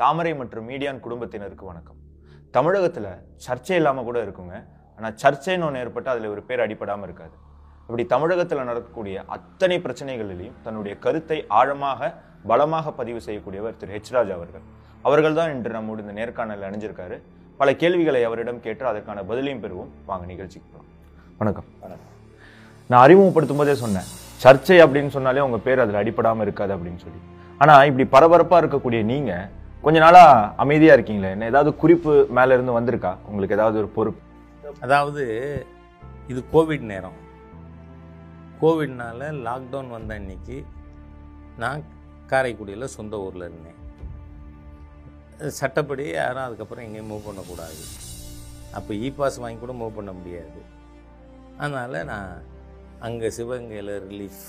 தாமரை மற்றும் மீடியான் குடும்பத்தினருக்கு வணக்கம். தமிழகத்தில் சர்ச்சை இல்லாமல் கூட இருக்குங்க. ஆனால் சர்ச்சைன்னு ஒன்று ஏற்பட்டு அதில் ஒரு பேர் அடிபடாமல் இருக்காது. அப்படி தமிழகத்தில் நடக்கக்கூடிய அத்தனை பிரச்சனைகளிலையும் தன்னுடைய கருத்தை ஆழமாக பலமாக பதிவு செய்யக்கூடியவர் திரு. ஹெச் ராஜ் அவர்கள். அவர்கள் தான் இன்று நம்மோடு இந்த நேர்காணலில் அணிஞ்சிருக்காரு. பல கேள்விகளை அவரிடம் கேட்டு அதற்கான பதிலையும் பெறுவோம். வாங்க நிகழ்ச்சிக்கு போகலாம் வணக்கம். நான் அறிமுகப்படுத்தும் போதே சொன்னேன். சர்ச்சை அப்படின்னு சொன்னாலே உங்கள் பேர் அதில் அடிபடாமல் இருக்காது அப்படின்னு சொல்லி. ஆனால் இப்படி பரபரப்பாக இருக்கக்கூடிய நீங்கள் கொஞ்ச நாளா அமைதியா இருக்கீங்களே? என்ன ஏதாவது குறிப்பு மேல இருந்து வந்திருக்கா? உங்களுக்கு ஏதாவது ஒரு பொறுப்பு? அதாவது இது கோவிட் நேரம். கோவிட்னால லாக்டவுன் வந்த அன்னைக்கு நான் காரைக்குடியில் சொந்த ஊரில் இருந்தேன். சட்டப்படி யாரும் அதுக்கப்புறம் எங்கேயும் மூவ் பண்ணக்கூடாது. அப்போ இ பாஸ் வாங்கி கூட மூவ் பண்ண முடியாது. அதனால் நான் அங்கே சிவகங்கையில் ரிலீஃப்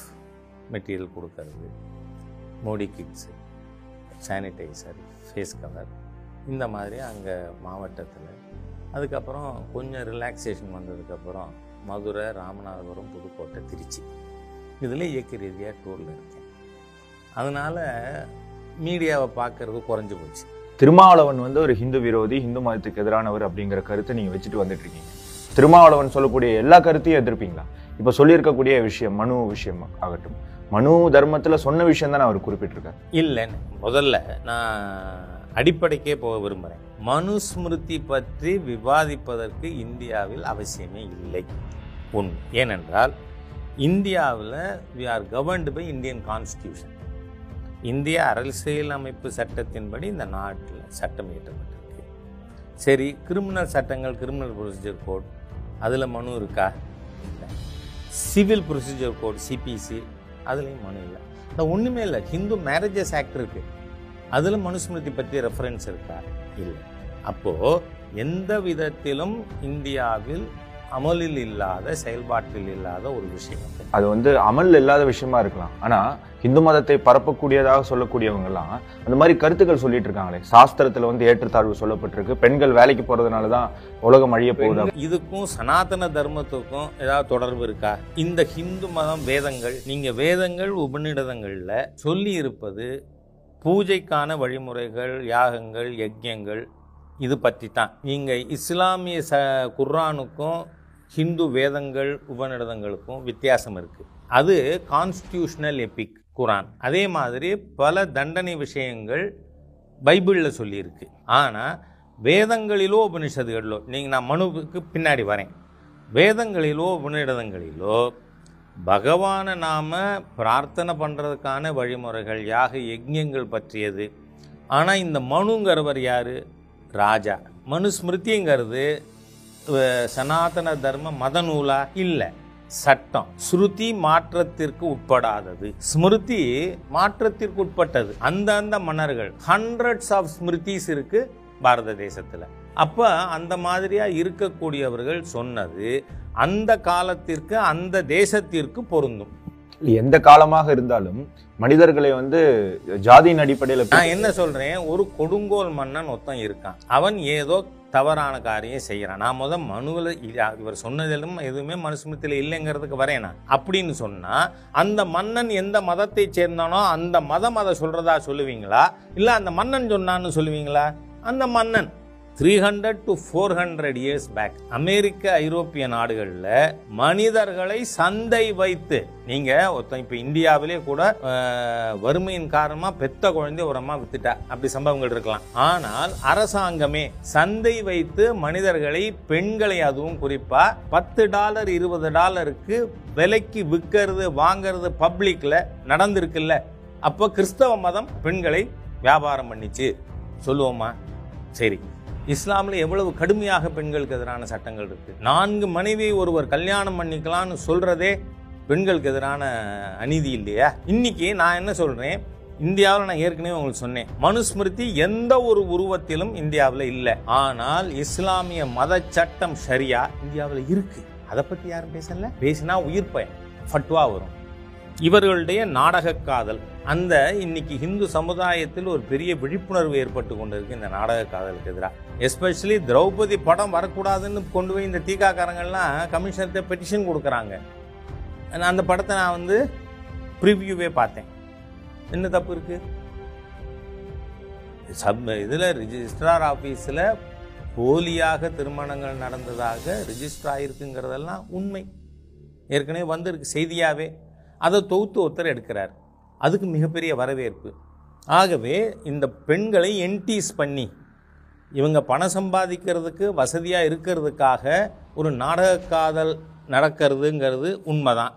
மெட்டீரியல் கொடுக்கறது. Modi kits sanitizer face cover இந்த மாதிரி அங்கே மாவட்டத்தில். அதுக்கப்புறம் கொஞ்சம் ரிலாக்ஸேஷன் வந்ததுக்கப்புறம் மதுரை ராமநாதபுரம் புதுக்கோட்டை திருச்சி. இதில் இயக்க ரீதியாக டூரில் இருக்கேன். அதனால் மீடியாவை பார்க்கறது குறைஞ்சி போச்சு. திருமாவளவன் வந்து ஒரு ஹிந்து விரோதி ஹிந்து மதத்துக்கு எதிரானவர் அப்படிங்கிற கருத்தை நீங்க வச்சுட்டு வந்துட்டு இருக்கீங்க. திருமாவளவன் சொல்லக்கூடிய எல்லா கருத்தையும் எதிர்ப்பீங்களா? இப்ப சொல்லியிருக்கக்கூடிய விஷயம் மனு விஷயம் ஆகட்டும். மனு தர்மத்தில் சொன்ன விஷயம் தான் அவர் குறிப்பிட்டிருக்காரு. இல்லைன்னு முதல்ல நான் அடிப்படைக்கே போக விரும்புகிறேன் மனுஸ்மிருதி பற்றி விவாதிப்பதற்கு இந்தியாவில் அவசியமே இல்லை. உண் ஏனென்றால் இந்தியாவில் we are governed by Indian constitution இந்திய அரசியல் அமைப்பு சட்டத்தின்படி இந்த நாட்டில் சட்டம் இயற்றப்பட்டிருக்கு. சரி கிரிமினல் சட்டங்கள் கிரிமினல் ப்ரொசீஜர் கோட் அதில் மனு இருக்கா? இல்லை. சிவில் ப்ரொசீஜர் கோட் சிபிசி அதுலேயும் மனு இல்லை. இந்த ஒன்றுமே இல்லை. ஹிந்து மேரேஜஸ் ஆக்ட் இருக்கு. அதில் மனுஸ்மிருதி பற்றி ரெஃபரன்ஸ் இருக்கா? இல்லை. அப்போது எந்த விதத்திலும் இந்தியாவில் அமலில் இல்லாத செயல்பாட்டில் இல்லாத ஒரு விஷயம் அது. வந்து அமல் இல்லாத விஷயமா இருக்கலாம். ஆனா இந்து மதத்தை பரப்பக்கூடியதாக சொல்லக்கூடியவங்க எல்லாம் அந்த மாதிரி கருத்துக்கள் சொல்லிட்டு இருக்காங்களே. சாஸ்திரத்துல வந்து ஏற்றத்தாழ்வு சொல்லப்பட்டிருக்கு. பெண்கள் வேலைக்கு போறதுனால தான் உலகம் அழிய போகுது இதுக்கும் சனாதன தர்மத்துக்கும் ஏதாவது தொடர்பு இருக்கா? இந்த ஹிந்து மதம் வேதங்கள் நீங்க வேதங்கள் உபநிடதங்கள்ல சொல்லி இருப்பது பூஜைக்கான வழிமுறைகள் யாகங்கள் யஜ்யங்கள் இது பற்றி தான் நீங்க இஸ்லாமிய ச குர்ஆனுக்கும் ஹிந்து வேதங்கள் உபநிடதங்களுக்கும் வித்தியாசம் இருக்குது அது கான்ஸ்டியூஷனல் எபிக் குரான். அதே மாதிரி பல தண்டனை விஷயங்கள் பைபிளில் சொல்லியிருக்கு. ஆனால் வேதங்களிலோ உபனிஷதுகளிலோ நீங்கள் நான் மனுவுக்கு பின்னாடி வரேன். வேதங்களிலோ உபநிடதங்களிலோ பகவானை நாம் பிரார்த்தனை பண்ணுறதுக்கான வழிமுறைகள் யாக யஜ்யங்கள் பற்றியது. ஆனால் இந்த மனுங்கிறவர் யார்? ராஜா. மனு ஸ்மிருதிங்கிறது சனாதன தர்ம மத நூலா? இல்லை. சட்டம். ஸ்ருதி மாற்றத்திற்கு உட்படாதது. ஸ்மிருதி மாற்றத்திற்கு உட்பட்டது. அந்தந்த மன்னர்கள். ஹண்ட்ரட்ஸ் ஆஃப் ஸ்மிருதிஸ் இருக்கு பாரத தேசத்துல. அப்ப அந்த மாதிரியா இருக்கக்கூடியவர்கள் சொன்னது அந்த காலத்திற்கு அந்த தேசத்திற்கு பொருந்தும். எந்த காலமாக இருந்தாலும் மனிதர்களை வந்து ஜாதியின் அடிப்படையில நான் என்ன சொல்றேன்? ஒரு கொடுங்கோல் மன்னன் ஒருத்தன் இருக்கான். அவன் ஏதோ தவறான காரியம் செய்கிறான் நான் முதல் மனுவில் இவர் சொன்னதிலும் எதுவுமே மனுஸ்மிருதியில் இல்லைங்கிறதுக்கு வரேன் அப்படின்னு சொன்னால் அந்த மன்னன் எந்த மதத்தை சேர்ந்தானோ அந்த மதம் அதை சொல்கிறதா சொல்லுவீங்களா? இல்லை அந்த மன்னன் சொன்னான்னு சொல்லுவீங்களா? அந்த மன்னன். Three hundred to four hundred years back அமெரிக்க ஐரோப்பிய நாடுகளில் மனிதர்களை சந்தை வைத்து நீங்கள் ஒருத்தன் இப்போ இந்தியாவிலே கூட வறுமையின் காரணமாக பெத்த குழந்தை உரமாக வித்துட்டா. அப்படி சம்பவங்கள் இருக்கலாம். ஆனால் அரசாங்கமே சந்தை வைத்து மனிதர்களை பெண்களை அதுவும் குறிப்பாக பத்து டாலர் இருபது டாலருக்கு விலைக்கு விற்கிறது வாங்குறது பப்ளிக்கில் நடந்திருக்குல்ல. அப்போ கிறிஸ்தவ மதம் பெண்களை வியாபாரம் பண்ணிச்சு. சொல்லுவோமா? சரி. இஸ்லாமில் எவ்வளவு கடுமையாக பெண்களுக்கு எதிரான சட்டங்கள் இருக்கு? நான்கு மனைவியை ஒருவர் கல்யாணம் பண்ணிக்கலாம்னு சொல்றதே பெண்களுக்கு எதிரான அநீதி இல்லையா? இன்னைக்கு நான் என்ன சொல்றேன்? இந்தியாவில் நான் ஏற்கனவே உங்களுக்கு சொன்னேன். மனுஸ்மிருதி எந்த ஒரு உருவத்திலும் இந்தியாவில் இல்லை. ஆனால் இஸ்லாமிய மத சட்டம் சரியா இந்தியாவில் இருக்கு. அதை பத்தி யாரும் பேசல? பேசினா உயிர் பயன். ஃபட்வா வரும். இவர்களுடைய நாடக காதல் அந்த இன்னைக்கு ஹிந்து சமுதாயத்தில் ஒரு பெரிய விழிப்புணர்வு ஏற்பட்டு கொண்டிருக்கு இந்த நாடக காதலுக்கு எதிராக எஸ்பெஷலி திரௌபதி படம் வரக்கூடாதுன்னு கொண்டு போய் இந்த தீகாக்காரங்கள்லாம் கமிஷனர்கிட்ட பெட்டிஷன் கொடுக்குறாங்க. நான் அந்த படத்தை நான் வந்து ப்ரிவ்யூவே பார்த்தேன். என்ன தப்பு இருக்குது சப் இதில் ரிஜிஸ்ட்ரார் ஆஃபீஸில் போலியாக திருமணங்கள் நடந்ததாக ரிஜிஸ்டர் ஆகிருக்குங்கிறதெல்லாம் உண்மை. ஏற்கனவே வந்திருக்கு செய்தியாகவே அதை தொகுத்து ஒருத்தர் எடுக்கிறார். அதுக்கு மிகப்பெரிய வரவேற்பு. ஆகவே இந்த பெண்களை என்டீஸ் பண்ணி இவங்க பணம் சம்பாதிக்கிறதுக்கு வசதியாக இருக்கிறதுக்காக ஒரு நாடக காதல் நடக்கிறதுங்கிறது உண்மைதான்.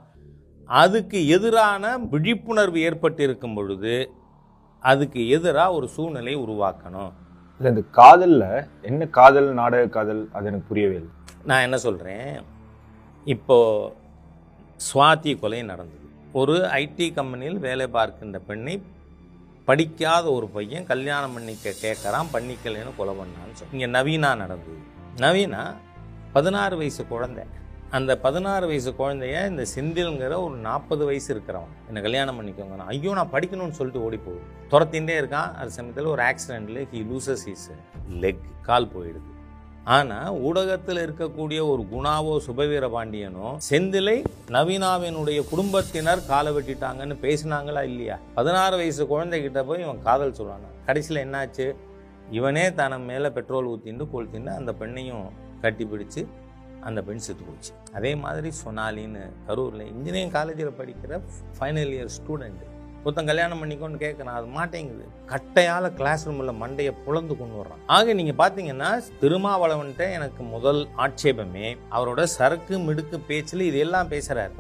அதுக்கு எதிரான விழிப்புணர்வு ஏற்பட்டு இருக்கும் பொழுது அதுக்கு எதிராக ஒரு சூழ்நிலை உருவாக்கணும். இல்ல இந்த காதல்ல என்ன காதல் நாடக காதல் அது எனக்கு புரியவே இல்லை. நான் என்ன சொல்கிறேன் இப்போ சுவாதி கொலை நடந்தது. ஒரு ஐடி கம்பெனியில் வேலை பார்க்கின்ற பெண்ணை படிக்காத ஒரு பையன் கல்யாணம் பண்ணிக்க கேட்குறான் பண்ணிக்கலைன்னு கொலை பண்ணான்னு சொல்லி இங்கே நவீனா நடந்தது. நவீனா பதினாறு வயசு குழந்தை. அந்த பதினாறு வயசு குழந்தைய இந்த செந்தில்ங்கிற ஒரு நாற்பது வயசு இருக்கிறவன் என்னை கல்யாணம் பண்ணிக்கோங்க ஐயோ நான் படிக்கணும்னு சொல்லிட்டு ஓடி போகுது. துரத்தின்றே இருக்கான். அது சமயத்தில் ஒரு ஆக்சிடென்ட்ல ஹி லூசஸ் ஹீஸ் லெக் கால் போயிடுது. ஆனால் ஊடகத்தில் இருக்கக்கூடிய ஒரு குணாவோ சுபவீர பாண்டியனோ செந்திலை நவீனாவினுடைய குடும்பத்தினர் காலை வெட்டிட்டாங்கன்னு பேசினாங்களா இல்லையா? பதினாறு வயசு குழந்தைகிட்ட போய் இவன் காதல் சொல்றாங்க கடைசியில் என்னாச்சு? இவனே தன மேலே பெட்ரோல் ஊற்றிண்டு கொளுத்தின்னு அந்த பெண்ணையும் கட்டி பிடிச்சு அந்த பெண் செத்து போச்சு. அதே மாதிரி சொனாலின்னு கரூரில் இன்ஜினியரிங் காலேஜில் படிக்கிற ஃபைனல் இயர் ஸ்டூடெண்ட்டு ஒருத்தன் கல்யாணம் பண்ணிக்கோன்னு கேட்குறான் அது மாட்டேங்குது. கட்டையால் கிளாஸ் ரூமில் மண்டையை புலந்து கொண்டு வர்றான். ஆக நீங்கள் பார்த்தீங்கன்னா திருமாவளவன்ட்ட எனக்கு முதல் ஆட்சேபமே அவரோட சரக்கு மிடுக்கு பேச்சில் இது எல்லாம்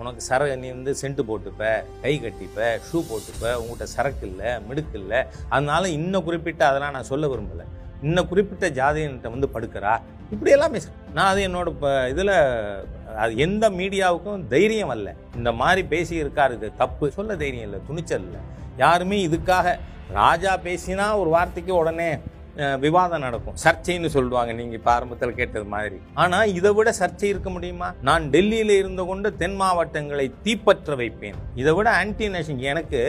உனக்கு சர நீ வந்து சென்ட்டு போட்டுப்ப கை கட்டிப்ப ஷூ போட்டுப்ப உங்ககிட்ட சரக்கு இல்லை மிடுக்கு இல்லை. அதனால இன்னும் குறிப்பிட்ட அதெல்லாம் நான் சொல்ல விரும்பலை. இன்னும் குறிப்பிட்ட ஜாதியன்கிட்ட வந்து படுக்கிறா. இப்படியெல்லாம் பேசுகிறேன் நான் அது என்னோட இப்போ இதில் அது எந்த மீடியாவுக்கும் தைரியம் அல்ல. இந்த மாதிரி பேசி இருக்காரு இது தப்பு. சொல்ல தைரியம் இல்லை துணிச்சல் இல்லை. யாருமே இதுக்காக ராஜா பேசினா ஒரு வார்த்தைக்கு உடனே விவாதம் நடக்கும். சர்ச்சைன்னு சொல்லுவாங்க நீங்க இப்ப ஆரம்பத்தில் கேட்டது மாதிரி. ஆனா இதை விட சர்ச்சை இருக்க முடியுமா? நான் டெல்லியில இருந்து கொண்டு தென் மாவட்டங்களை தீப்பற்ற வைப்பேன். இதை விட ஆன்டி நேஷன் எனக்கு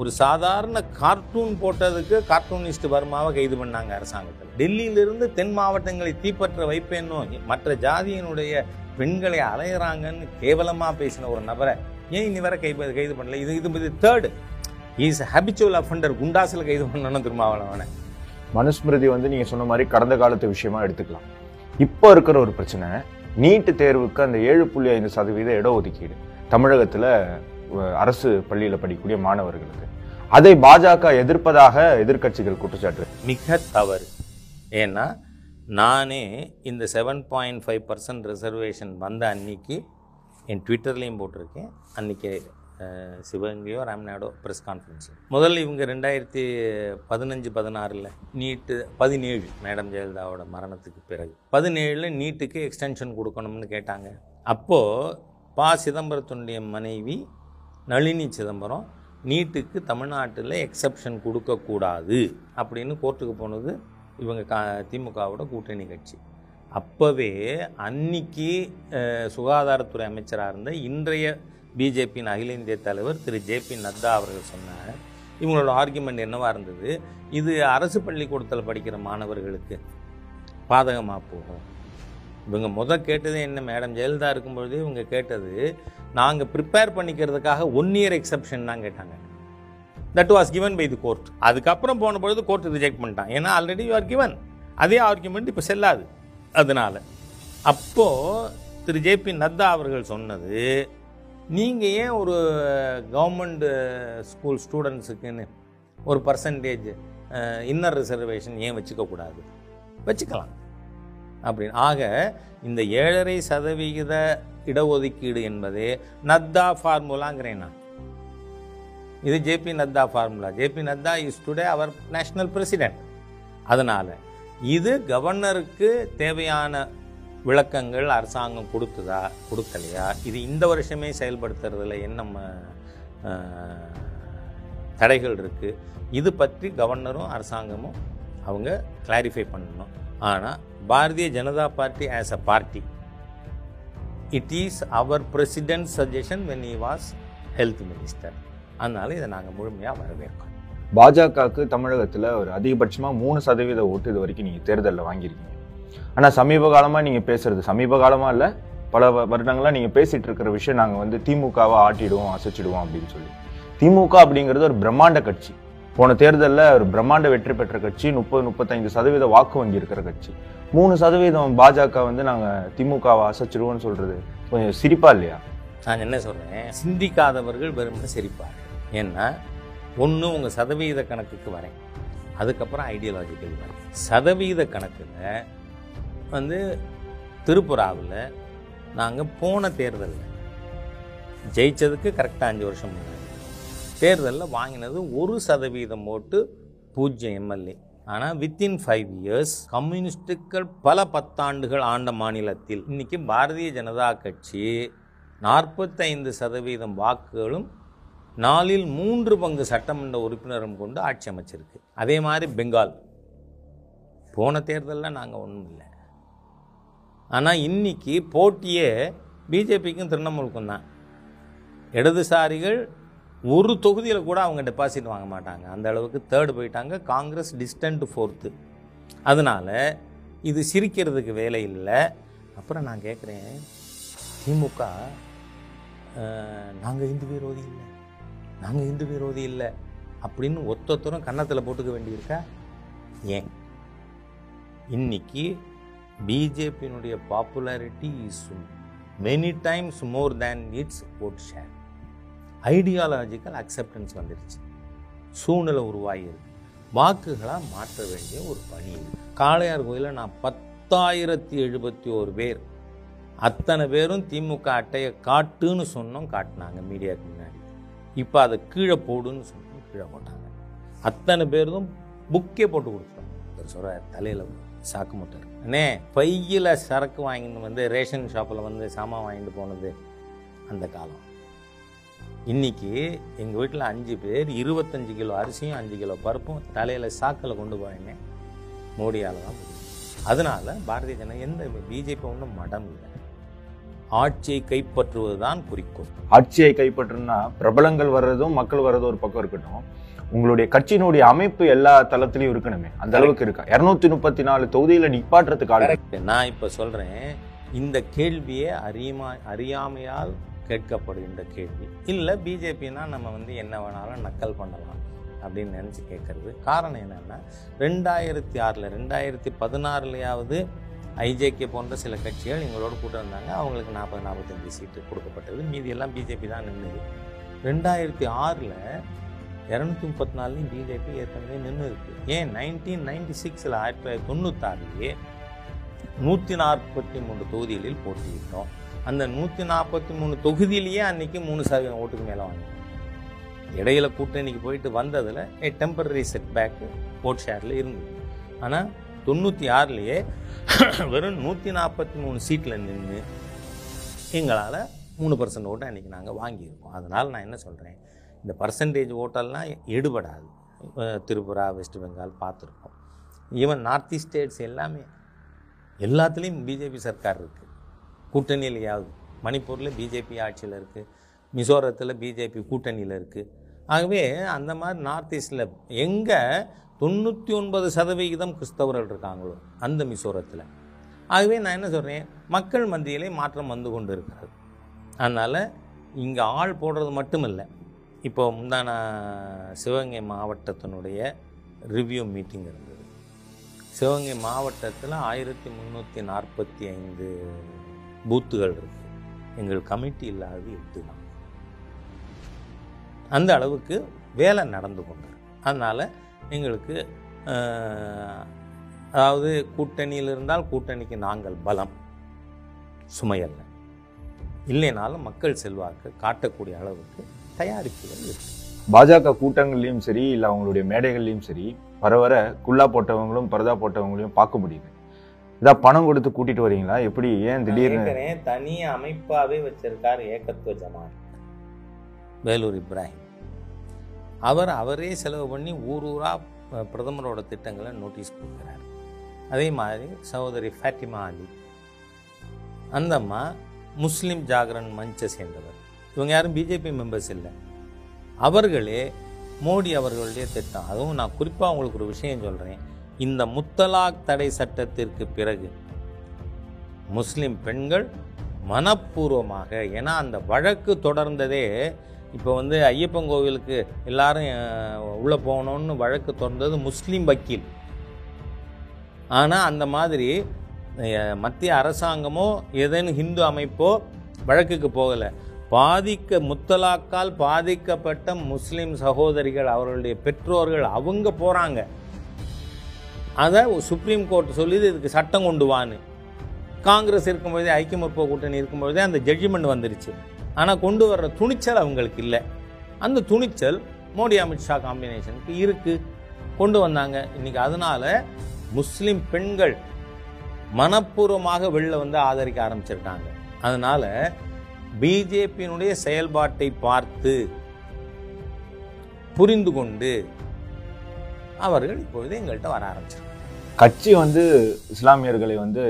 ஒரு சாதாரண கார்ட்டூன் போட்டதுக்கு கார்ட்டூனிஸ்ட் வருமாவை கைது பண்ணாங்க அரசாங்கத்தில். டெல்லியிலிருந்து தென் மாவட்டங்களை தீப்பற்ற வைப்பேன்னு மற்ற ஜாதியினுடைய பெண்களை அலையிறாங்கன்னு கேவலமா பேசின ஒரு நபரை ஏன் இன்னி வரை கைது கைது பண்ணல? இது இது தேர்டு இஸ் ஹபிச்சுவல் அஃபண்டர் குண்டாசில் கைது பண்ணணும் திருமாவளவனை மனுஸ்மிருதி வந்து நீங்க சொன்ன மாதிரி கடந்த காலத்து விஷயமா எடுத்துக்கலாம். இப்போ இருக்கிற ஒரு பிரச்சனை நீட்டு தேர்வுக்கு அந்த ஏழு புள்ளி ஐந்து சதவீத இடஒதுக்கீடு. தமிழகத்துல அரசு பள்ளியில படிக்கக்கூடிய மாணவர்களுக்கு. அதை பாஜக எதிர்ப்பதாக எதிர்க்கட்சிகள் குற்றச்சாட்டு. மிக தவறு. ஏன்னா நானே இந்த seven point five percent reservation வந்த அன்னைக்கு என் ட்விட்டர்லேயும் போட்டிருக்கேன். அன்றைக்கி சிவகங்கையோ ராம்நாடோ ப்ரெஸ் கான்ஃபரன்ஸ் முதல்ல இவங்க ரெண்டாயிரத்தி பதினஞ்சு பதினாறில் நீட்டு பதினேழு மேடம் ஜெயலலிதாவோட மரணத்துக்கு பிறகு. பதினேழில் நீட்டுக்கு எக்ஸ்டென்ஷன் கொடுக்கணும்னு கேட்டாங்க. அப்போது பா. சிதம்பரத்துடைய மனைவி நளினி சிதம்பரம் நீட்டுக்கு தமிழ்நாட்டில் எக்ஸப்ஷன் கொடுக்கக்கூடாது அப்படின்னு கோர்ட்டுக்கு போனது இவங்க கா திமுகவோட கூட்டணி கட்சி. அப்போவே அன்னைக்கு சுகாதாரத்துறை அமைச்சராக இருந்த இன்றைய பிஜேபியின் அகில இந்திய தலைவர் திரு. ஜேபி நத்தா அவர்கள் சொன்னார். இவங்களோட ஆர்குமெண்ட் என்னவாக இருந்தது? இது அரசு பள்ளிக்கூடத்தில் படிக்கிற மாணவர்களுக்கு பாதகமாக போகும்? இவங்க முத கேட்டது என்ன? மேடம் ஜெயலலிதா இருக்கும்பொழுது இவங்க கேட்டது நாங்கள் ப்ரிப்பேர் பண்ணிக்கிறதுக்காக ஒன் இயர் எக்ஸப்ஷன் தான் கேட்டாங்க. That was given by the court அதுக்கப்புறம் போன பொழுது கோர்ட் ரிஜெக்ட் பண்ணிட்டான். ஏன்னா ஆல்ரெடி யூ ஆர் கிவன் அதே ஆர்குமெண்ட் இப்போ செல்லாது. அதனால். அப்போது திரு ஜேபி நத்தா அவர்கள் சொன்னது நீங்கள் ஏன் ஒரு கவர்மெண்ட் ஸ்கூல் ஸ்டூடெண்ட்ஸுக்குன்னு ஒரு பர்சன்டேஜ் இன்னர் ரிசர்வேஷன் ஏன் வச்சுக்கக்கூடாது? வச்சுக்கலாம். அப்படின்னு ஆக இந்த ஏழரை சதவிகித இடஒதுக்கீடு என்பது நத்தா ஃபார்முலாங்கிறேன் நான். இது JP Nadda formula JP Nadda is today our national president அதனால் இது கவர்னருக்கு தேவையான விளக்கங்கள் அரசாங்கம் கொடுத்ததா கொடுக்கலையா? இது இந்த வருஷமே செயல்படுத்துறதுல என்ன தடைகள் இருக்குது இது பற்றி கவர்னரும் அரசாங்கமும் அவங்க கிளாரிஃபை பண்ணணும். ஆனால் Bharatiya Janata party as a party it is our president suggestion when he was health minister அதனால இதை நாங்கள் முழுமையாக வரவேற்கிறோம் பாஜகவுக்கு தமிழகத்தில் ஒரு அதிகபட்சமாக மூணு சதவீத ஓட்டு இது வரைக்கும் நீங்கள் தேர்தலில் வாங்கியிருக்கீங்க. ஆனால் சமீப காலமாக நீங்கள் பேசுறது சமீப காலமாக இல்லை பல வருடங்களாக நீங்கள் பேசிகிட்டு பேசிட்டு இருக்கிற விஷயம் நாங்கள் வந்து திமுகவை ஆட்டிடுவோம் அசைச்சிடுவோம் அப்படின்னு சொல்லி. திமுக அப்படிங்கிறது ஒரு பிரம்மாண்ட கட்சி. போன தேர்தலில் ஒரு பிரம்மாண்ட வெற்றி பெற்ற கட்சி முப்பது முப்பத்தைந்து சதவீத வாக்கு வங்கி இருக்கிற கட்சி. மூணு சதவீதம் பாஜக வந்து நாங்கள் திமுகவை அசைச்சிடுவோம்னு சொல்கிறது கொஞ்சம் சிரிப்பா இல்லையா? நான் என்ன சொல்கிறேன் சிந்திக்காதவர்கள் வெறுமனே சிரிப்பார்கள் ஏன்னா ஒன்று உங்கள் சதவீத கணக்குக்கு வரேன். அதுக்கப்புறம் ஐடியாலஜிக்கல் வரேன். சதவீத கணக்கில் வந்து திருப்புராவில் நாங்கள் போன தேர்தலில் ஜெயிச்சதுக்கு கரெக்டாக அஞ்சு வருஷம் முன்னாடி. தேர்தலில் வாங்கினது ஒரு சதவீதம் ஓட்டு பூஜ்ஜியம் எம்எல்ஏ. ஆனால் வித்தின் ஃபைவ் இயர்ஸ் கம்யூனிஸ்டுகள் பல பத்தாண்டுகள் ஆண்ட மாநிலத்தில். இன்றைக்கி பாரதிய ஜனதா கட்சி நாற்பத்தைந்து சதவீதம் வாக்குகளும் நாலில் மூன்று பங்கு சட்டமன்ற உறுப்பினரும் கொண்டு ஆட்சி அமைச்சிருக்கு. அதே மாதிரி பெங்கால். போன தேர்தலில் நாங்கள் ஒன்றும் இல்லை. ஆனால் இன்னைக்கு போட்டியே பிஜேபிக்கும் திரிணாமுலுக்கும் தான். இடதுசாரிகள் ஒரு தொகுதியில் கூட அவங்க டெபாசிட் வாங்க மாட்டாங்க. அந்த அளவுக்கு தேர்டு போயிட்டாங்க. காங்கிரஸ் டிஸ்டன்ட் ஃபோர்த்து அதனால இது சிரிக்கிறதுக்கு வேலை இல்லை. அப்புறம் நான் கேட்குறேன் திமுக நாங்கள் இந்து விரோதி இல்லை. நாங்கள் இந்து விரோதி இல்லை அப்படின்னு ஒத்தொத்தரும் கன்னத்தில் போட்டுக்க வேண்டியிருக்கா? ஏன்? இன்னைக்கு பிஜேபியினுடைய popularity is many times more than its vote share ideological acceptance வந்துடுச்சு சூழ்நிலை உருவாகியிருக்கு. வாக்குகளாக மாற்ற வேண்டிய ஒரு பணி காளையார் கோயிலில் நான் பத்தாயிரத்தி எழுபத்தி ஒரு பேர் அத்தனை பேரும் திமுக அட்டையை காட்டுன்னு சொன்னோம் காட்டினாங்க மீடியாவுக்கு முன்னாடி. இப்போ அதை கீழே போடுன்னு சொன்னோம் கீழே போட்டாங்க. அத்தனை பேரும் புக்கே போட்டு கொடுத்துட்டோம். ஒரு தலையில் சாக்கு மூட்டை அண்ணே பையில் சரக்கு வாங்கிட்டு வந்து ரேஷன் ஷாப்பில் வந்து சாமான் வாங்கிட்டு போனது அந்த காலம். இன்னைக்கு எங்கள் வீட்டில் அஞ்சு பேர் இருபத்தஞ்சு கிலோ அரிசியும் அஞ்சு கிலோ பருப்பும் தலையில் சாக்கில் கொண்டு போயிருங்க மோடியால் தான் அதனால் பாரதிய ஜனதா எந்த பிஜேபி ஒன்றும் மடம் இல்லை. ஆட்சியை கைப்பற்றுவது தான் குறிக்கோள். ஆட்சியை கைப்பற்றுனா பிரபலங்கள் வர்றதும் மக்கள் வர்றதும் ஒரு பக்கம் இருக்கட்டும். உங்களுடைய கட்சியினுடைய அமைப்பு எல்லா தளத்திலையும் இருக்கணுமே. அந்த அளவுக்கு இருக்கா? இருநூத்தி முப்பத்தி நாலு தொகுதியில நிப்பாட்டுறதுக்கு நான் இப்போ சொல்கிறேன் இந்த கேள்வியே அறியாம அறியாமையால் கேட்கப்படுகின்ற கேள்வி. இல்லை பிஜேபினா நம்ம வந்து என்ன வேணாலும் நக்கல் பண்ணலாம் அப்படின்னு நினச்சி கேட்கறது. காரணம் என்னென்னா ரெண்டாயிரத்தி ஆறில் ரெண்டாயிரத்தி பதினாறுலையாவது ஐஜேகே போன்ற சில கட்சிகள் எங்களோட கூட்டம் இருந்தாங்க. அவங்களுக்கு நாற்பது நாற்பத்தஞ்சு சீட்டு கொடுக்கப்பட்டது. மீதி எல்லாம் பிஜேபி தான் நின்றுது ரெண்டாயிரத்தி ஆறில் இரநூத்தி முப்பத்தி நாலுலையும் பிஜேபி ஏற்கனவே நின்று இருக்கு ஏன்? நைன்டீன் நைன்டி சிக்ஸில் ஆயிரத்தி தொள்ளாயிரத்தி தொண்ணூத்தாறுலேயே நூற்றி நாற்பத்தி மூணு தொகுதிகளில் போட்டியிட்டோம். அந்த நூற்றி நாற்பத்தி மூணு தொகுதியிலேயே அன்னைக்கு மூணு சதவீதம் ஓட்டுக்கு மேலே வாங்க இடையில கூட்டணிக்கு போயிட்டு வந்ததில் ஏ டெம்பரரி செட்பேக்கு ஓட் ஷேரில் இருந்தது. ஆனால் தொண்ணூற்றி ஆறுலேயே வெறும் நூற்றி நாற்பத்தி மூணு சீட்டில் நின்று எங்களால் மூணு பர்சன்ட் ஓட்டை அன்றைக்கி நாங்கள் வாங்கியிருக்கோம். அதனால் நான் என்ன சொல்கிறேன் இந்த பர்சன்டேஜ் ஓட்டெல்லாம் எடுபடாது. திரிபுரா வெஸ்ட் பெங்கால் பார்த்துருக்கோம். ஈவன் நார்த் ஈஸ்ட் ஸ்டேட்ஸ் எல்லாமே எல்லாத்துலேயும் பிஜேபி சர்க்கார் இருக்குது கூட்டணியிலையாவது. மணிப்பூரில் பிஜேபி ஆட்சியில் இருக்குது மிசோரத்தில் பிஜேபி கூட்டணியில் இருக்குது ஆகவே அந்த மாதிரி நார்த் ஈஸ்டில் எங்கே தொண்ணூற்றி ஒன்பது சதவிகிதம் கிறிஸ்தவர்கள் இருக்காங்களோ அந்த மிசோரத்தில். ஆகவே நான் என்ன சொல்கிறேன் மக்கள் மத்தியிலே மாற்றம் வந்து கொண்டு இருக்கிறது அதனால் இங்கே ஆள் போடுறது மட்டும் இல்லை இப்போ முந்தான சிவகங்கை மாவட்டத்தினுடைய ரிவ்யூ மீட்டிங் இருந்தது. சிவகங்கை மாவட்டத்தில் ஆயிரத்தி முந்நூற்றி நாற்பத்தி ஐந்து பூத்துகள் இருக்குது எங்கள் கமிட்டி இல்லாதது எட்டு தான் அந்த அளவுக்கு வேலை நடந்து கொண்டு. அதனால் எங்களுக்கு அதாவது கூட்டணியில் இருந்தால் கூட்டணிக்கு நாங்கள் பலம். சுமையல்ல இல்லைனாலும் மக்கள் செல்வாக்கு காட்டக்கூடிய அளவுக்கு தயாரிப்புகள் இருக்கு. பாஜக கூட்டங்கள்லயும் சரி இல்ல அவங்களுடைய மேடைகள்லயும் சரி வர வர குல்லா போட்டவங்களும் பரதா போட்டவங்களையும் பார்க்க முடியுது. இதான் பணம் கொடுத்து கூட்டிட்டு வரீங்களா? எப்படி ஏன் திடீர்னு தனி அமைப்பாகவே வச்சிருக்கார் ஏகத்துவ ஜமாத் வேலூர் இப்ராஹிம். அவர் அவரே செலவு பண்ணி ஊர் ஊராக பிரதமரோட திட்டங்களை நோட்டீஸ் கொடுக்குறார். அதே மாதிரி சகோதரி ஃபேட்டிமா அலி அந்த அம்மா முஸ்லீம் ஜாகரன் மஞ்சை சேர்ந்தவர் இவங்க யாரும் பிஜேபி மெம்பர்ஸ் இல்லை. அவர்களே மோடி அவர்களுடைய திட்டம். அதுவும் நான் குறிப்பாக உங்களுக்கு ஒரு விஷயம் சொல்கிறேன் இந்த முத்தலாக் தடை சட்டத்திற்கு பிறகு முஸ்லீம் பெண்கள் மனப்பூர்வமாக ஏன்னா அந்த வழக்கு தொடர்ந்ததே இப்போ வந்து ஐயப்பன் கோவிலுக்கு எல்லாரும் உள்ளே உள்ள போகணும்னு வழக்கு திறந்தது முஸ்லீம் வக்கீல். ஆனால் அந்த மாதிரி மத்திய அரசாங்கமோ ஏதேனும் ஹிந்து அமைப்போ வழக்குக்கு போகலை. பாதிக்க முத்தலாக்கால் பாதிக்கப்பட்ட முஸ்லீம் சகோதரிகள் அவர்களுடைய பெற்றோர்கள் அவங்க போகிறாங்க அதை சுப்ரீம் கோர்ட் சொல்லி இதுக்கு சட்டம் கொண்டு வான்னு. காங்கிரஸ் இருக்கும்போதே ஐக்கிய முற்போக்கு கூட்டணி இருக்கும்போதே அந்த ஜட்ஜ்மெண்ட் வந்துருச்சு. ஆனால் கொண்டு வர்ற துணிச்சல் அவங்களுக்கு இல்லை. அந்த துணிச்சல் மோடி அமித்ஷா காம்பினேஷனுக்கு இருக்குது கொண்டு வந்தாங்க. இன்றைக்கி அதனால முஸ்லீம் பெண்கள் மனப்பூர்வமாக வெளில வந்து ஆதரிக்க ஆரம்பிச்சிருக்காங்க. அதனால் பிஜேபியினுடைய செயல்பாட்டை பார்த்து புரிந்து கொண்டு அவர்கள் இப்பொழுது எங்கள்கிட்ட வர ஆரம்பிச்சிருக்காங்க. கட்சி வந்து இஸ்லாமியர்களை வந்து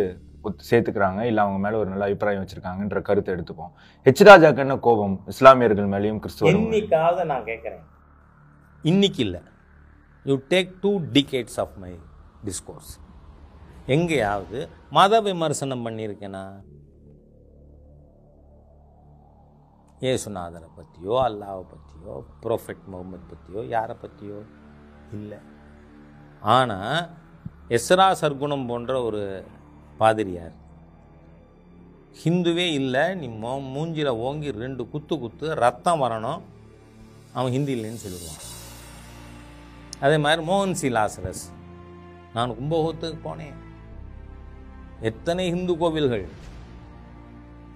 சேர்த்துக்கிறாங்க. இல்ல அவங்க மேல ஒரு நல்ல அபிப்பிராயம் வச்சிருக்காங்கன்ற கருத்தை எடுத்துப்போம். ஹெச் ராஜாக்கு என்ன கோபம்? இஸ்லாமியர்கள் மேலேயும் கிறிஸ்துவர் என்னைக்காவது நான் கேட்குறேன் இன்னைக்கு இல்லை. You take two decades of my discourse எங்கேயாவது மத விமர்சனம் பண்ணியிருக்கேனா? இயேசுநாதரை பற்றியோ அல்லாவை பற்றியோ ப்ரோஃபெட் முகமது பற்றியோ யாரை பற்றியோ இல்லை. ஆனால் எஸ்ரா சர்க்குணம் போன்ற ஒரு பாதிரியார். ஹிந்துவே இல்லை நீ மோ மூஞ்சில் ஓங்கி ரெண்டு குத்து குத்து ரத்தம் வரணும். அவன் ஹிந்தி இல்லைன்னு சொல்லிடுவான். அதே மாதிரி மோகன் சி லாசரஸ் நான் கும்பகோத்துக்கு போனேன். எத்தனை ஹிந்து கோவில்கள்?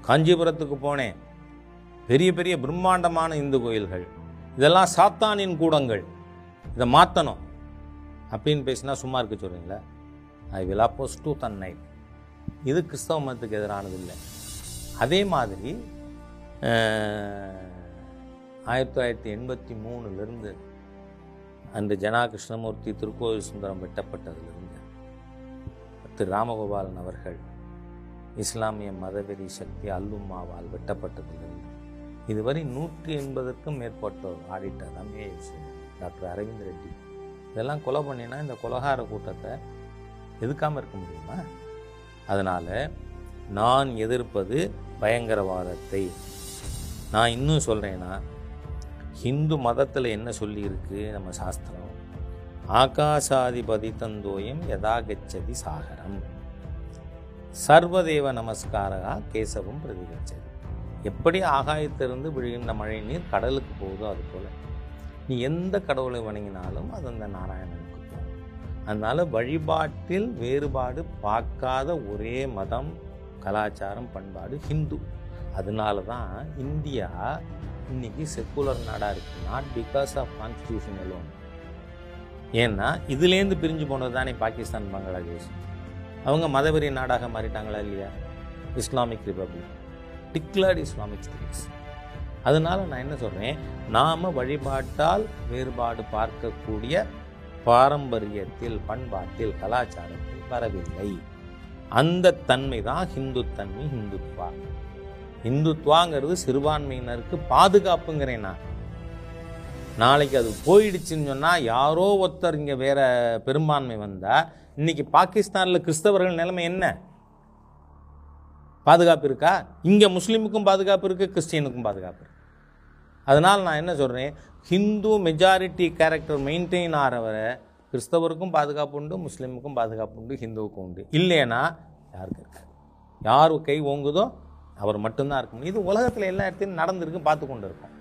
காஞ்சிபுரத்துக்கு போனேன். பெரிய பெரிய பிரம்மாண்டமான இந்து கோயில்கள். இதெல்லாம் சாத்தானின் கூடங்கள். இதை மாற்றணும் அப்படின்னு பேசினா சும்மா இருக்க சொல்கிறீங்களா ஐ வில் அப்போஸ் டூ தன் நைட் இது கிறிஸ்தவ மதத்துக்கு எதிரானது இல்லை. அதே மாதிரி ஆயிரத்தி தொள்ளாயிரத்தி எண்பத்தி மூணுலேருந்து அந்த ஜனா கிருஷ்ணமூர்த்தி திருக்கோவில் சுந்தரம் வெட்டப்பட்டதிலிருந்து திரு ராமகோபாலன் அவர்கள் இஸ்லாமிய மதவெறி சக்தி அல்லும்மாவால் வெட்டப்பட்டதிலிருந்து இதுவரை நூற்றி எண்பதற்கும் மேற்பட்டோர் ஆடிட்டர். ரமேஷ் டாக்டர் அரவிந்த் ரெட்டி. இதெல்லாம் கொலை பண்ணினா இந்த கொலகார கூட்டத்தை எதுக்காமல் இருக்க முடியுமா? அதனால் நான் எதிர்ப்பது பயங்கரவாதத்தை. நான் இன்னும் சொல்கிறேன்னா ஹிந்து மதத்தில் என்ன சொல்லியிருக்கு நம்ம சாஸ்திரம்? ஆகாசாதிபதி தந்தோயம் யதாகச்சதி சாகரம். சர்வதேவ நமஸ்காரகா கேசவம் பிரதிகச்சது எப்படி ஆகாயத்திலிருந்து விழுகின்ற மழை நீர் கடலுக்கு போகுதோ அது போல் நீ எந்த கடவுளை வணங்கினாலும் அது அந்த நாராயணன் அதனால் வழிபாட்டில் வேறுபாடு பார்க்காத ஒரே மதம் கலாச்சாரம் பண்பாடு ஹிந்து. அதனால தான் இந்தியா இன்னைக்கு செக்குலர் நாடாக இருக்குது not because of constitution alone ஏன்னா இதுலேருந்து பிரிஞ்சு போனது தானே பாகிஸ்தான் பங்களாதேஷ். அவங்க மதவெறி நாடாக மாறிட்டாங்களா இல்லையா? Islamic republic declared Islamic states அதனால நான் என்ன சொல்கிறேன் நாம் வழிபாட்டால் வேறுபாடு பார்க்கக்கூடிய பாரம்பரியத்தில் பண்பாட்டில் கலாச்சாரத்தில் வரவில்லை. அந்த தன்மை தான் ஹிந்து தன்மை ஹிந்துத்வா. இந்துத்வாங்கிறது சிறுபான்மையினருக்கு பாதுகாப்புங்கிறேன் நான். நாளைக்கு அது போயிடுச்சுன்னு சொன்னால் யாரோ ஒருத்தர் இங்கே வேற பெரும்பான்மை வந்தால் இன்னைக்கு பாகிஸ்தானில் கிறிஸ்தவர்கள் நிலைமை என்ன? பாதுகாப்பு இருக்கா? இங்கே முஸ்லீமுக்கும் பாதுகாப்பு இருக்குது கிறிஸ்டியனுக்கும் பாதுகாப்பு இருக்கு. அதனால் நான் என்ன சொல்கிறேன் ஹிந்து மெஜாரிட்டி கேரக்டர் மெயின்டைன் ஆகிறவரை கிறிஸ்தவருக்கும் பாதுகாப்பு உண்டு முஸ்லீமுக்கும் பாதுகாப்பு உண்டு ஹிந்துவுக்கும் உண்டு. இல்லைன்னா யாருக்கு இருக்காது யார் கை ஓங்குதோ அவர் மட்டும்தான் இருக்க முடியும். இது உலகத்தில் எல்லா இடத்துலையும் நடந்திருக்கு பார்த்து கொண்டு இருக்கோம்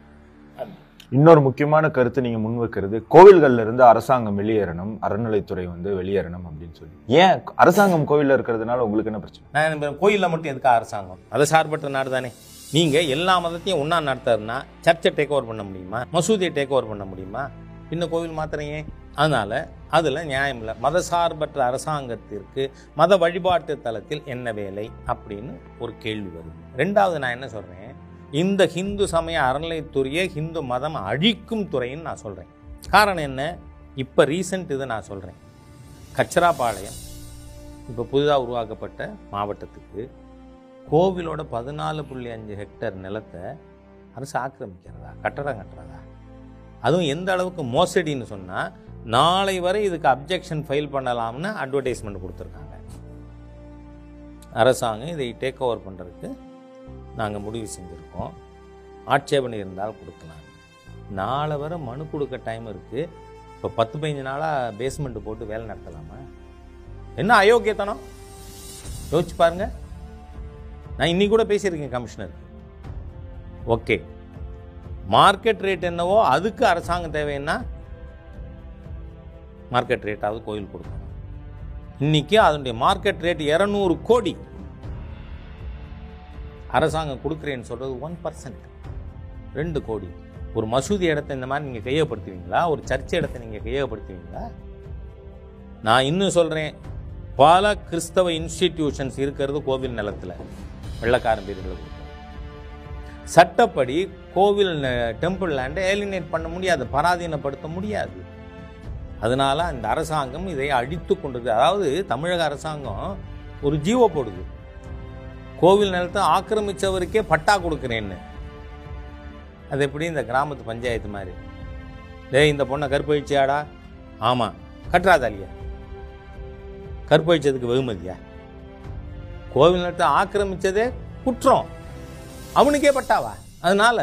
இன்னொரு முக்கியமான கருத்து நீங்க முன்வைக்கிறது கோவில்கள்ல இருந்து அரசாங்கம் வெளியேறணும் அறநிலைத்துறை வந்து வெளியேறணும் அப்படின்னு சொல்லி. ஏன் அரசாங்கம் கோவில்ல இருக்கிறதுனால உங்களுக்கு என்ன பிரச்சனை? நான் கோயிலில் மட்டும் எதுக்கு அரசாங்கம்? அதை சார்பற்ற நாடு தானே நீங்கள் எல்லா மதத்தையும் ஒன்றா நடத்துறதுனா சர்ச்சை டேக் ஓவர் பண்ண முடியுமா? மசூதியை டேக் ஓவர் பண்ண முடியுமா? பின்ன கோவில் மாத்திரையே. அதனால் அதில் நியாயம் இல்லை. மதசார்பற்ற அரசாங்கத்திற்கு மத வழிபாட்டு தளத்தில் என்ன வேலை அப்படின்னு ஒரு கேள்வி வருது. ரெண்டாவது நான் என்ன சொல்கிறேன் இந்த ஹிந்து சமய அறநிலைத்துறையை ஹிந்து மதம் அழிக்கும் துறைன்னு நான் சொல்கிறேன் காரணம் என்ன? இப்போ ரீசெண்ட் இதை நான் சொல்கிறேன் கச்சராபாளையம் இப்போ புதிதாக உருவாக்கப்பட்ட மாவட்டத்துக்கு கோவிலோட பதினாலு புள்ளி அஞ்சு ஹெக்டேர் நிலத்தை அரசு ஆக்கிரமிக்கிறதா? கட்டடம் கட்டுறதா? அதுவும் எந்த அளவுக்கு மோசடின்னு சொன்னால் நாளை வரை இதுக்கு அப்ஜெக்ஷன் ஃபைல் பண்ணலாம்னு அட்வர்டைஸ்மெண்ட் கொடுத்துருக்காங்க. அரசாங்கம் இதை டேக் ஓவர் பண்ணுறதுக்கு நாங்கள் முடிவு செஞ்சுருக்கோம். ஆட்சேபனை இருந்தால் கொடுக்கலாம். நாளை வரை மனு கொடுக்க டைம் இருக்குது இப்போ பத்து பதினஞ்சு நாளாக பேஸ்மெண்ட் போட்டு வேலை நடத்தலாமா? என்ன அயோக்கியத்தனம்? யோசிச்சு பாருங்கள் நான் இன்னைக்கு கூட பேசியிருக்கேன் கமிஷனர். ஓகே. மார்க்கெட் ரேட் என்னவோ அதுக்கு அரசாங்கம் தேவைன்னா மார்க்கெட் ரேட்டாவது கோயில் கொடுக்கணும். இன்னைக்கு அதனுடைய மார்க்கெட் ரேட் இரநூறு கோடி. அரசாங்கம் கொடுக்குறேன்னு சொல்றது ஒன் பர்சன்ட். ரெண்டு கோடி. ஒரு மசூதி இடத்த இந்த மாதிரி நீங்கள் கையகப்படுத்துவீங்களா? ஒரு சர்ச் இடத்த நீங்கள் கையகப்படுத்துவீங்களா? நான் இன்னும் சொல்கிறேன் பல கிறிஸ்தவ இன்ஸ்டிடியூஷன்ஸ் இருக்கிறது கோவில் நிலத்தில். வெள்ளக்காரன் பேர்கள் சட்டப்படி கோவில் டெம்பிள் லேண்டை ஏலினேட் பண்ண முடியாது பராதீனப்படுத்த முடியாது. அதனால அந்த அரசாங்கம் இதை அழித்து கொண்டிருக்கு அதாவது தமிழக அரசாங்கம் ஒரு ஜீவோ போடுது. கோவில் நிலத்தை ஆக்கிரமித்தவருக்கே பட்டா கொடுக்குறேன்னு. அது எப்படி இந்த கிராமத்து பஞ்சாயத்து மாதிரி? டேய் இந்த பொண்ணை கற்பழிச்சியாடா? ஆமாம் கட்டுறாதாலியா கற்பழிச்சதுக்கு வெகுமதியா? கோவில் நிலத்தை ஆக்கிரமிச்சதே குற்றம். அவனுக்கே பட்டாவா? அதனால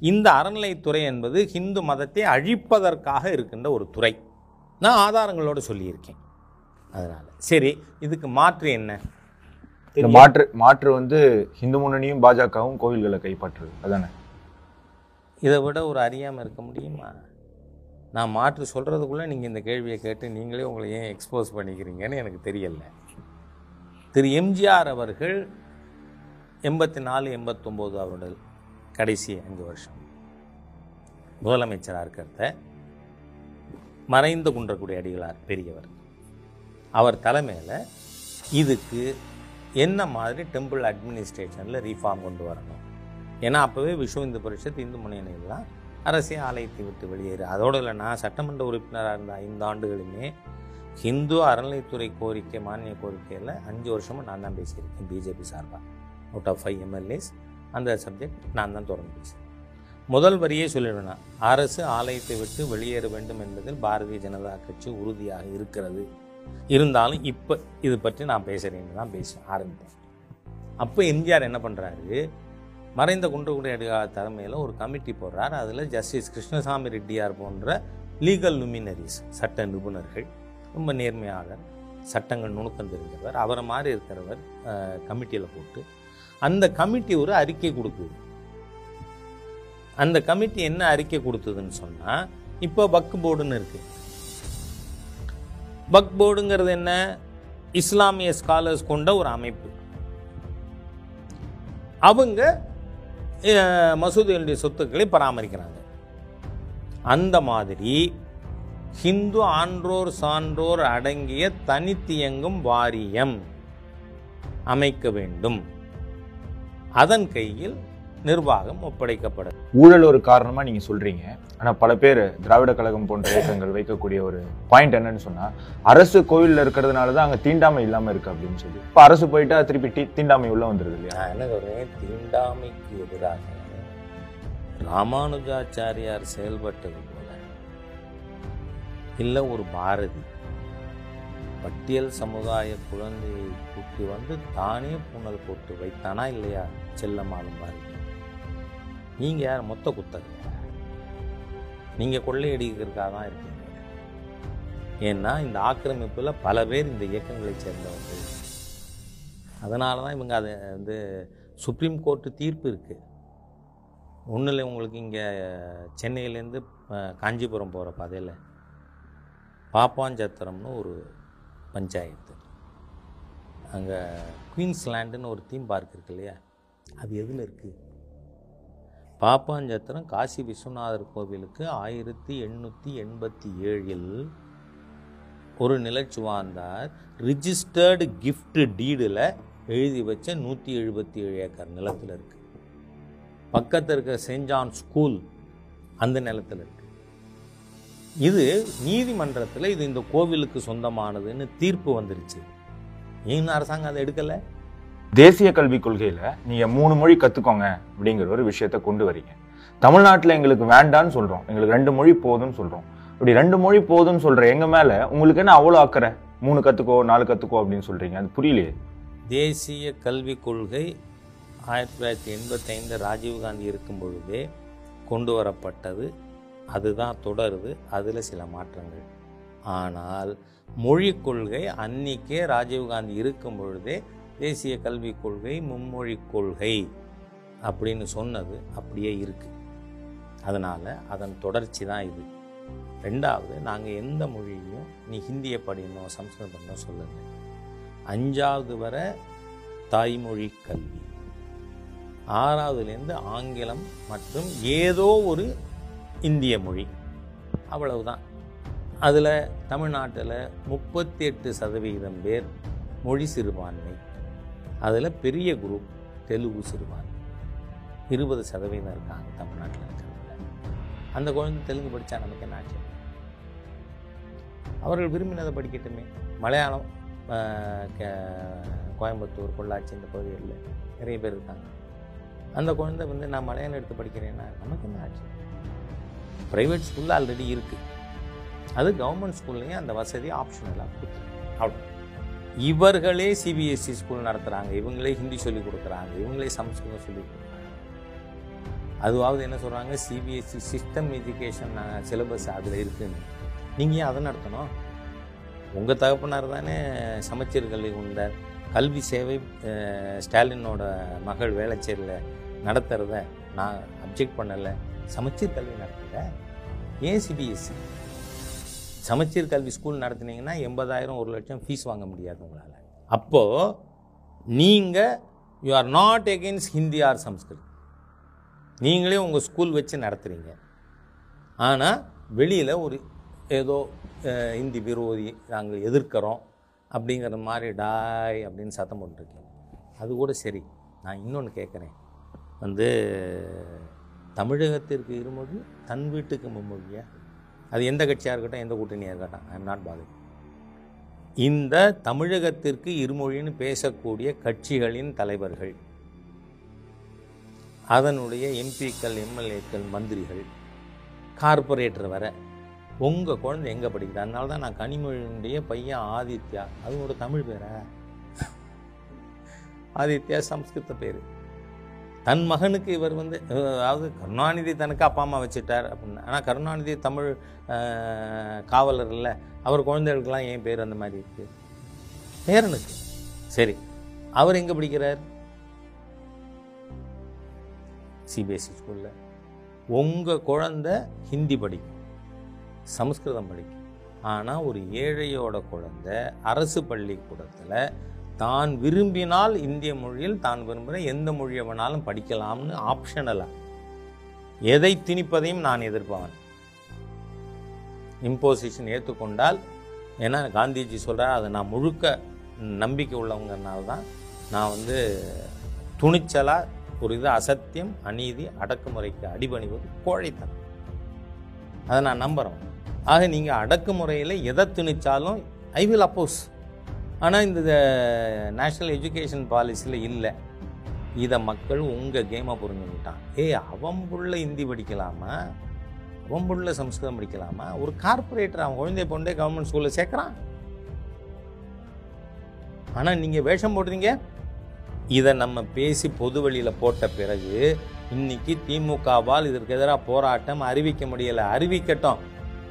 இந்த அறநிலைத்துறை என்பது ஹிந்து மதத்தை அழிப்பதற்காக இருக்கின்ற ஒரு துறை. நான் ஆதாரங்களோடு சொல்லியிருக்கேன். அதனால. சரி இதுக்கு மாற்று என்ன? மாற்று மாற்று வந்து இந்து முன்னணியும் பாஜகவும் கோவில்களை கைப்பற்றுது. அதானே? இதை விட ஒரு அறியாமல் இருக்க முடியுமா? நான் மாற்று சொல்கிறதுக்குள்ளே நீங்கள் இந்த கேள்வியை கேட்டு நீங்களே உங்களை ஏன் எக்ஸ்போஸ் பண்ணிக்கிறீங்கன்னு எனக்கு தெரியல. திரு எம்ஜிஆர் அவர்கள் எண்பத்தி நாலு எண்பத்தொம்போது அவருடைய கடைசி அஞ்சு வருஷம். முதலமைச்சராக இருக்கிறத மறைந்து குன்றக்குடி அடிகளார் பெரியவர். அவர் தலைமையில் இதுக்கு என்ன மாதிரி டெம்பிள் அட்மினிஸ்ட்ரேஷனில் ரீஃபார்ம் கொண்டு வரணும்? ஏன்னா அப்போவே விஸ்வ இந்து பரிஷத் இந்து முன்னணியெல்லாம் அரசியல் ஆலயத்தை விட்டு வெளியேறு. அதோடு இல்லை நான் சட்டமன்ற உறுப்பினராக இருந்த ஐந்து ஆண்டுகளுமே ஹிந்து அறநிலைத்துறை கோரிக்கை மானிய கோரிக்கையில் அஞ்சு வருஷமாக நான் தான் பேசியிருக்கேன் பிஜேபி சார்பாக அவுட் ஆஃப் ஃபைவ் எம்எல்ஏஸ் அந்த சப்ஜெக்ட் நான் தான் தொடர்ந்து பேசுகிறேன் முதல் வரியே சொல்லிடுவேன் அரசு ஆலயத்தை விட்டு வெளியேற வேண்டும் என்பதில் பாரதிய ஜனதா கட்சி உறுதியாக இருக்கிறது. இருந்தாலும் இப்போ இது பற்றி நான் பேசுகிறேன்னு தான் பேச ஆரம்பித்தேன். அப்போ எம்ஜிஆர் என்ன பண்ணுறாரு மறைந்த குன்றக்குடி அடிகார தலைமையில் ஒரு கமிட்டி போடுறார். அதில் ஜஸ்டிஸ் கிருஷ்ணசாமி ரெட்டியார் போன்ற லீகல் லுமினரிஸ் சட்ட நிபுணர்கள் ரொம்ப நேர்மையாக சட்டங்கள் நுணுக்கம் தெரிஞ்சவர் அவரை மாதிரி இருக்கிறவர் கமிட்டியில் போட்டு அந்த கமிட்டி ஒரு அறிக்கை கொடுக்குது. அந்த கமிட்டி என்ன அறிக்கை கொடுத்ததுன்னு சொன்னால் இப்போ பக் போர்டுன்னு இருக்கு. பக் போர்டுங்கிறது என்ன? இஸ்லாமிய ஸ்காலர்ஸ் கொண்ட ஒரு அமைப்பு. அவங்க அஹ், மசூதிகளுடைய சொத்துக்களை பராமரிக்கிறாங்க. அந்த மாதிரி ஹிந்து ஆன்றோர் சான்றோர் அடங்கிய தனித்தியங்கும் வாரியம் அமைக்க வேண்டும். அதன் கையில் நிர்வாகம் ஒப்படைக்கப்படும். ஊழல் ஒரு காரணமா நீங்க சொல்றீங்க. ஆனா பல பேர் திராவிட கழகம் போன்ற இயக்கங்கள் வைக்கக்கூடிய ஒரு பாயிண்ட் என்னன்னு சொன்னா அரசு கோவில்ல இருக்கிறதுனால தான் அங்க தீண்டாமை இல்லாம இருக்கு அப்படின்னு சொல்லி. இப்ப அரசு போயிட்டா திருப்பி தீண்டாமை உள்ள வந்துருது இல்லையா? நான் என்ன சொல்றேன்? தீண்டாமைக்கு எதிராக ராமானுஜாச்சாரியார் செயல்பட்டது இல்லை ஒரு பாரதி. பட்டியல் சமுதாய குழந்தையை கூட்டி வந்து தானே பூனல் போட்டு வைத்தானா இல்லையா? செல்லம்மாளும் பாரதி நீங்கள் யார்? மொத்த குத்தகையா நீங்கள் கொள்ளையடிக்கிறதுக்காக தான் இருக்கீங்க. ஏன்னா இந்த ஆக்கிரமிப்பில் பல பேர் இந்த இயக்கங்களை சேர்ந்தவர்கள். அதனால தான் இவங்க அதை வந்து சுப்ரீம் கோர்ட்டு தீர்ப்பு இருக்குது ஒன்றில் உங்களுக்கு இங்கே சென்னையிலேருந்து காஞ்சிபுரம் போகிற பாதையில். பாப்பாஞ்சத்திரம்னு ஒரு பஞ்சாயத்து. அங்கே குயின்ஸ்லாண்டுன்னு ஒரு தீம் பார்க் இருக்கு இல்லையா? அது எதில் இருக்குது பாப்பாஞ்சத்திரம் காசி விஸ்வநாதர் கோவிலுக்கு ஆயிரத்தி எண்ணூற்றி எண்பத்தி ஏழில் ஒரு நிலச்சுவார்ந்தார் ரிஜிஸ்டர்டு கிஃப்ட் டீடில் எழுதி வச்ச நூற்றி எழுபத்தி ஏழு ஏக்கர் நிலத்தில் இருக்குது பக்கத்தில் இருக்க சென்ட் ஜான் ஸ்கூல் அந்த நிலத்தில் இருக்குது இது நீதிமன்றத்தில் இது இந்த கோவிலுக்கு சொந்தமானதுன்னு தீர்ப்பு வந்துருச்சு. ஏன் அரசாங்கம் அதை எடுக்கலை? தேசிய கல்விக் கொள்கையில நீங்க மூணு மொழி கத்துக்கோங்க அப்படிங்கிற ஒரு விஷயத்த கொண்டு வரீங்க. தமிழ்நாட்டுல எங்களுக்கு வேண்டான்னு சொல்றோம். எங்களுக்கு ரெண்டு மொழி போதும்னு சொல்றோம். இப்படி ரெண்டு மொழி போதும்னு சொல்ற எங்க மேல உங்களுக்கு என்ன அவ்வளோ அக்கறை மூணு கத்துக்கோ நாலு கத்துக்கோ அப்படின்னு சொல்றீங்க. அது புரியலையே. தேசிய கல்விக் கொள்கை ஆயிரத்தி தொள்ளாயிரத்தி எண்பத்தைந்து ராஜீவ்காந்தி இருக்கும் பொழுதே கொண்டு வரப்பட்டது. அதுதான் தொடருது. அதில் சில மாற்றங்கள். ஆனால் மொழி கொள்கை அன்னிக்கே ராஜீவ்காந்தி இருக்கும் பொழுதே தேசிய கல்விக் கொள்கை மும்மொழிக் கொள்கை அப்படின்னு சொன்னது அப்படியே இருக்கு. அதனால் அதன் தொடர்ச்சி தான் இது. ரெண்டாவது நாங்கள் எந்த மொழியையும் நீ ஹிந்தியை படிக்கணும் சம்ஸ்கிருதம் படிக்கணும் சொல்லுங்க. அஞ்சாவது வர தாய்மொழி கல்வி. ஆறாவதுலேருந்து ஆங்கிலம் மற்றும் ஏதோ ஒரு இந்திய மொழி. அவ்வளவுதான். அதில் தமிழ்நாட்டில் முப்பத்தி எட்டு சதவிகிதம் பேர் மொழி சிறுபான்மை. அதில் பெரிய குரூப் தெலுங்கு சிறுபான்மை. இருபது சதவீதம் இருக்காங்க தமிழ்நாட்டில் இருக்கிறவங்க. அந்த குழந்தை தெலுங்கு படித்தா நமக்கு என்ன ஆச்சு? அவர்கள் விரும்பினதை படிக்கட்டுமே. மலையாளம் கோயம்புத்தூர் பொள்ளாச்சி இந்த பகுதிகளில் நிறைய பேர் இருக்காங்க. அந்த குழந்தை வந்து நான் மலையாளம் எடுத்து படிக்கிறேன்னா நமக்கு என்ன ஆச்சு? ப்ரைவேட் ஸ்கூலில் ஆல்ரெடி இருக்குது அது கவர்மெண்ட் ஸ்கூல்லையும் அந்த வசதி ஆப்ஷனலாக கொடுத்துருக்கு அவ்வளோ இவர்களே சிபிஎஸ்சி ஸ்கூல் நடத்துகிறாங்க இவங்களே ஹிந்தி சொல்லிக் கொடுக்குறாங்க. இவங்களே சமஸ்கிருதம் சொல்லி கொடுக்குறாங்க. அதுவாவது என்ன சொல்கிறாங்க சிபிஎஸ்சி சிஸ்டம் எஜுகேஷன் சிலபஸ் அதில் இருக்குன்னு. நீங்கள் ஏன் அதை நடத்தணும்? உங்கள் தகப்பனார் தானே சமச்சீர் கல்வி கொண்ட கல்வி சேவை ஸ்டாலினோட மகள் வேளச்சேரியில் நடத்துகிறத நான் அப்ஜெக்ட் பண்ணலை. சமச்சீர் கல்வி நடத்துங்க ஏன் சிபிஎஸ்சி சமச்சீர் கல்வி ஸ்கூல் நடத்துனீங்கன்னா எண்பதாயிரம் ஒரு லட்சம் ஃபீஸ் வாங்க முடியாது உங்களால். அப்போது நீங்கள் you are not against Hindi or Sanskrit நீங்களே உங்கள் ஸ்கூல் வச்சு நடத்துகிறீங்க ஆனால் வெளியில் ஒரு ஏதோ இந்தி விரோதி நாங்கள் எதிர்க்கிறோம் அப்படிங்கிற மாதிரி டாய் அப்படின்னு சத்தம் போட்டுருக்கீங்க. அது கூட சரி. நான் இன்னொன்று கேட்குறேன் வந்து தமிழகத்திற்கு இருமொழி தன் வீட்டுக்கு மும்மொழியா? அது எந்த கட்சியாக இருக்கட்டும் எந்த கூட்டணியாக இருக்கட்டும் ஐ எம் நாட் பாதி இந்த தமிழகத்திற்கு இருமொழின்னு பேசக்கூடிய கட்சிகளின் தலைவர்கள் அதனுடைய எம்பிக்கள் எம்எல்ஏக்கள் மந்திரிகள் கார்பரேட்டர் வர உங்கள் குழந்தை எங்கே படிக்குது? அதனால தான் நான் கனிமொழியினுடைய பையன் ஆதித்யா. அது ஒரு தமிழ் பேரா? ஆதித்யா சம்ஸ்கிருத பேர். தன் மகனுக்கு இவர் வந்து அதாவது கருணாநிதி தனக்கு அப்பா அம்மா வச்சுட்டார் அப்படின்னு. ஆனால் கருணாநிதி தமிழ் காவலர் இல்லை. அவர் குழந்தைகளுக்கெல்லாம் ஏன் பேர் அந்த மாதிரி இருக்கு? பேரனுக்கு. சரி. அவர் எங்கே படிக்கிறார்? சிபிஎஸ்சி ஸ்கூலில் உங்கள் குழந்தை ஹிந்தி படிக்கும். சமஸ்கிருதம் படிக்கும். ஆனால் ஒரு ஏழையோட குழந்தை அரசு பள்ளிக்கூடத்தில் தான் விரும்பினால் இந்திய மொழியில் தான் விரும்புகிற எந்த மொழியை வேணாலும் படிக்கலாம்னு ஆப்ஷனலாக எதை திணிப்பதையும் நான் எதிர்ப்பவன். இம்போசிஷன் ஏற்றுக்கொண்டால் ஏன்னா காந்திஜி சொல்கிறார் அதை நான் முழுக்க நம்பிக்கை உள்ளவங்கனால தான் நான் வந்து துணிச்சலாக ஒரு இது அசத்தியம் அநீதி அடக்குமுறைக்கு அடிபணிவது கோழைத்தனம். அதை நான் நம்புகிறேன் ஆக நீங்கள் அடக்குமுறையில் எதை திணிச்சாலும் ஐ வில் அப்போஸ் ஆனால் இந்த நேஷ்னல் எஜுகேஷன் பாலிசியில் இல்லை. இதை மக்கள் உங்கள் கேமை புரிஞ்சுக்கிட்டான். ஏய் அவன் புள்ள ஹிந்தி படிக்கலாமா? அவன் புள்ள சம்ஸ்கிருதம் படிக்கலாமா? ஒரு கார்பரேட்டர் அவன் குழந்தைய பொண்டே கவர்மெண்ட் ஸ்கூலில் சேர்க்குறான். ஆனால் நீங்கள் வேஷம் போடுறீங்க? இதை நம்ம பேசி பொது வழியில் போட்ட பிறகு இன்னைக்கு திமுகவால் இதற்கு எதிராக போராட்டம் அறிவிக்க முடியலை. அறிவிக்கட்டும்.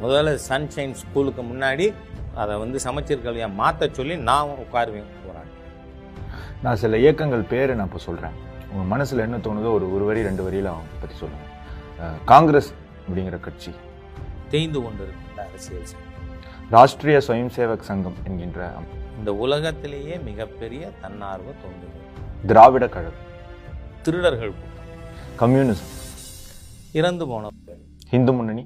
முதல்ல சன்ஷைன் ஸ்கூலுக்கு முன்னாடி அதை வந்து சமச்சீர் கல்வியை மாற்ற சொல்லி நான் உட்காருவேன் போராட்டம் நான் சில இயக்கங்கள் பேரை நான் இப்போ சொல்கிறேன் உங்கள் மனசில் என்ன தோணுதோ ஒரு ஒரு வரி ரெண்டு வரியில் அவங்க பற்றி சொல்லுங்கள் காங்கிரஸ் அப்படிங்கிற கட்சி. தேய்ந்து கொண்டிருக்கின்ற அரசியல் சட்டம். ராஷ்ட்ரிய ஸ்வயம் சேவக் சங்கம் என்கின்ற இந்த உலகத்திலேயே மிகப்பெரிய தன்னார்வ தொண்டுகள் திராவிட கழகம். திருடர்கள் கம்யூனிசம். இறந்து போனவர்கள். இந்து முன்னணி.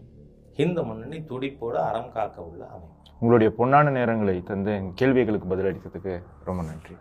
இந்து முன்னணி துடிப்போடு அறம் காக்க உள்ள அமைப்பு. உங்களுடைய பொன்னான நேரங்களை தந்து என் கேள்விகளுக்கு பதிலளித்ததுக்கு ரொம்ப நன்றி.